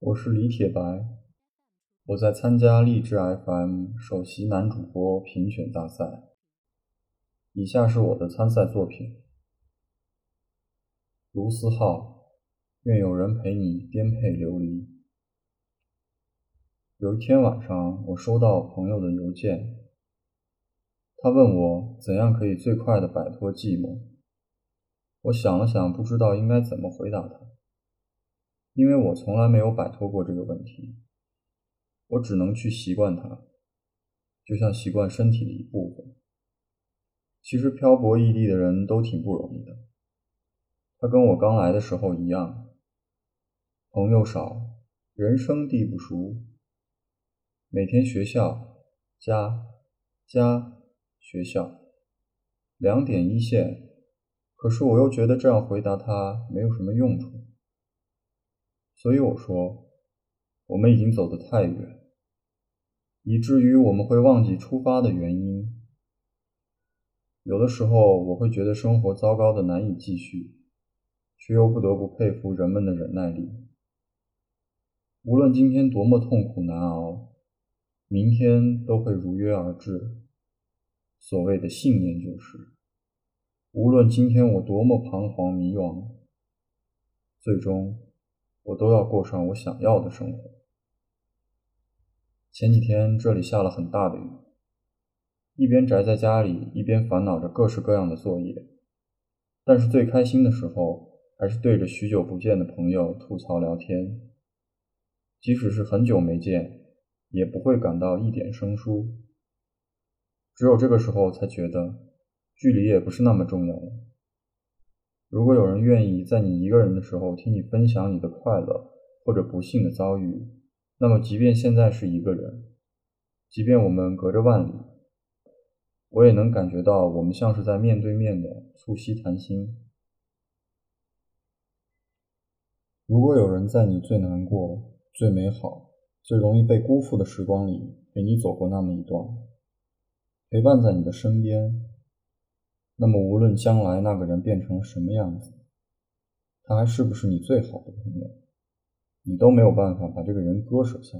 我是李铁白，我在参加励志 FM 首席男主播评选大赛。以下是我的参赛作品：卢思浩，愿有人陪你颠沛流离。有一天晚上，我收到朋友的邮件，他问我怎样可以最快的摆脱寂寞。我想了想，不知道应该怎么回答他。因为我从来没有摆脱过这个问题，我只能去习惯它，就像习惯身体的一部分。其实漂泊异地的人都挺不容易的，他跟我刚来的时候一样，朋友少，人生地不熟，每天学校、家、家、学校，两点一线。可是我又觉得这样回答他没有什么用处。所以我说，我们已经走得太远，以至于我们会忘记出发的原因。有的时候，我会觉得生活糟糕的难以继续，却又不得不佩服人们的忍耐力。无论今天多么痛苦难熬，明天都会如约而至。所谓的信念就是，无论今天我多么彷徨迷惘，最终。我都要过上我想要的生活。前几天这里下了很大的雨，一边宅在家里，一边烦恼着各式各样的作业。但是最开心的时候，还是对着许久不见的朋友吐槽聊天。即使是很久没见，也不会感到一点生疏。只有这个时候，才觉得距离也不是那么重要了。如果有人愿意在你一个人的时候听你分享你的快乐或者不幸的遭遇，那么即便现在是一个人，即便我们隔着万里，我也能感觉到我们像是在面对面的促膝谈心。如果有人在你最难过、最美好、最容易被辜负的时光里陪你走过那么一段，陪伴在你的身边。那么，无论将来那个人变成什么样子，他还是不是你最好的朋友，你都没有办法把这个人割舍下。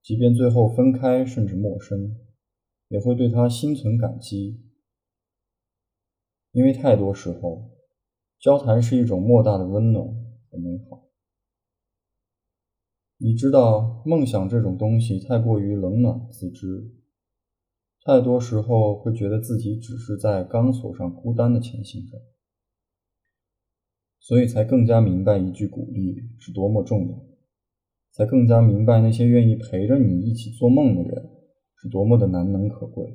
即便最后分开，甚至陌生，也会对他心存感激。因为太多时候，交谈是一种莫大的温暖和美好。你知道，梦想这种东西太过于冷暖自知。太多时候会觉得自己只是在钢索上孤单的前行着，所以才更加明白一句鼓励是多么重要，才更加明白那些愿意陪着你一起做梦的人是多么的难能可贵。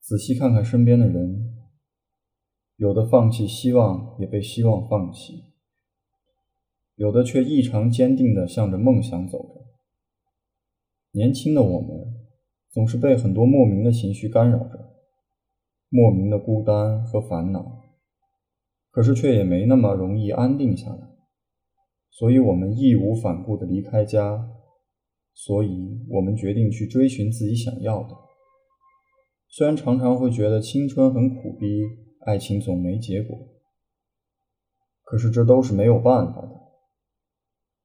仔细看看身边的人，有的放弃希望，也被希望放弃；有的却异常坚定地向着梦想走着。年轻的我们。总是被很多莫名的情绪干扰着，莫名的孤单和烦恼，可是却也没那么容易安定下来。所以，我们义无反顾地离开家，所以我们决定去追寻自己想要的。虽然常常会觉得青春很苦逼，爱情总没结果，可是这都是没有办法的。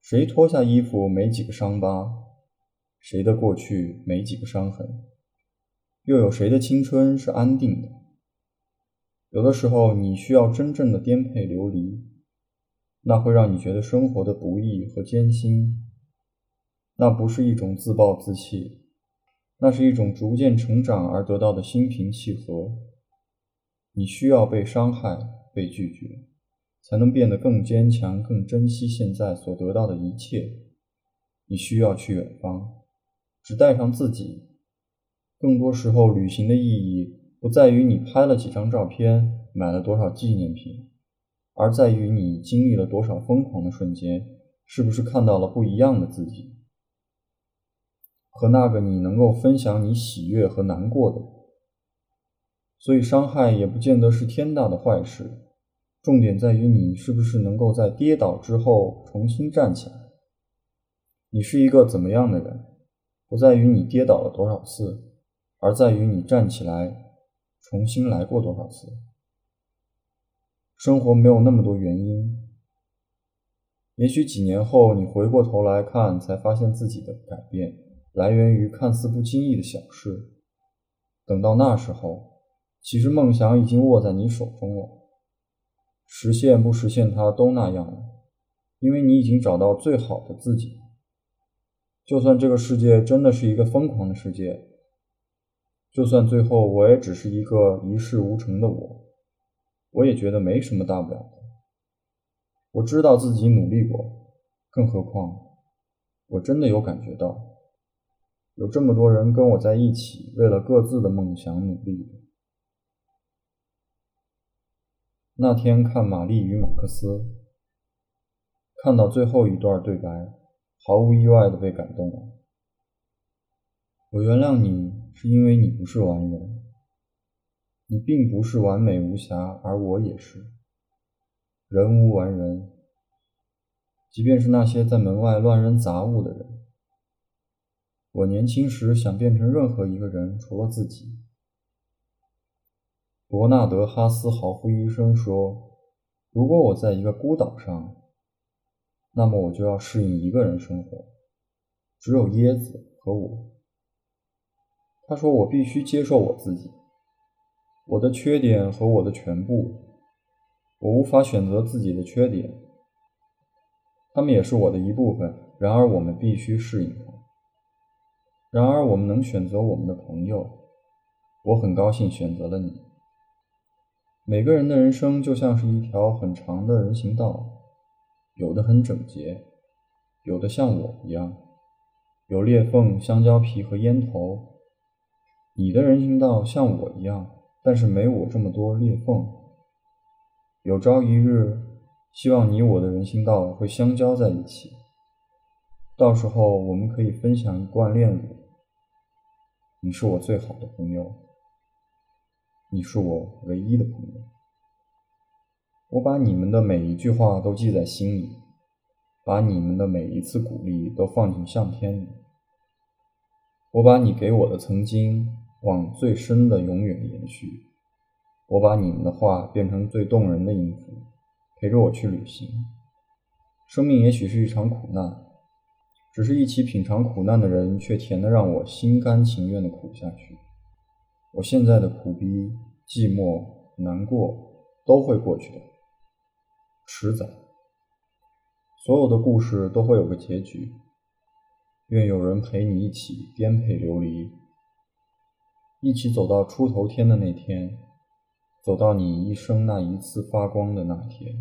谁脱下衣服没几个伤疤？谁的过去没几个伤痕？又有谁的青春是安定的？有的时候，你需要真正的颠沛流离，那会让你觉得生活的不易和艰辛。那不是一种自暴自弃，那是一种逐渐成长而得到的心平气和。你需要被伤害、被拒绝，才能变得更坚强、更珍惜现在所得到的一切。你需要去远方。只带上自己，更多时候，旅行的意义不在于你拍了几张照片，买了多少纪念品，而在于你经历了多少疯狂的瞬间，是不是看到了不一样的自己，和那个你能够分享你喜悦和难过的。所以，伤害也不见得是天大的坏事，重点在于你是不是能够在跌倒之后重新站起来。你是一个怎么样的人？不在于你跌倒了多少次，而在于你站起来重新来过多少次。生活没有那么多原因，也许几年后你回过头来看，才发现自己的改变来源于看似不经意的小事。等到那时候，其实梦想已经握在你手中了，实现不实现它都那样了，因为你已经找到最好的自己。就算这个世界真的是一个疯狂的世界，就算最后我也只是一个一事无成的我，我也觉得没什么大不了的。我知道自己努力过，更何况我真的有感觉到，有这么多人跟我在一起，为了各自的梦想努力。那天看《玛丽与马克思》，看到最后一段对白。毫无意外的被感动了。我原谅你，是因为你不是完人，你并不是完美无瑕，而我也是。人无完人，即便是那些在门外乱扔杂物的人。我年轻时想变成任何一个人，除了自己。伯纳德·哈斯豪夫医生说：“如果我在一个孤岛上。”那么我就要适应一个人生活，只有椰子和我。他说我必须接受我自己，我的缺点和我的全部。我无法选择自己的缺点，他们也是我的一部分。然而我们必须适应它。然而我们能选择我们的朋友，我很高兴选择了你。每个人的人生就像是一条很长的人行道。有的很整洁，有的像我一样，有裂缝、香蕉皮和烟头。你的人行道像我一样，但是没我这么多裂缝。有朝一日，希望你我的人行道会相交在一起，到时候我们可以分享一罐炼乳。你是我最好的朋友，你是我唯一的朋友。我把你们的每一句话都记在心里，把你们的每一次鼓励都放进相片里。我把你给我的曾经往最深的永远延续。我把你们的话变成最动人的音符，陪着我去旅行。生命也许是一场苦难，只是一起品尝苦难的人，却甜得让我心甘情愿的苦下去。我现在的苦逼、寂寞、难过都会过去的。迟早，所有的故事都会有个结局。愿有人陪你一起颠沛流离，一起走到出头天的那天，走到你一生那一次发光的那天。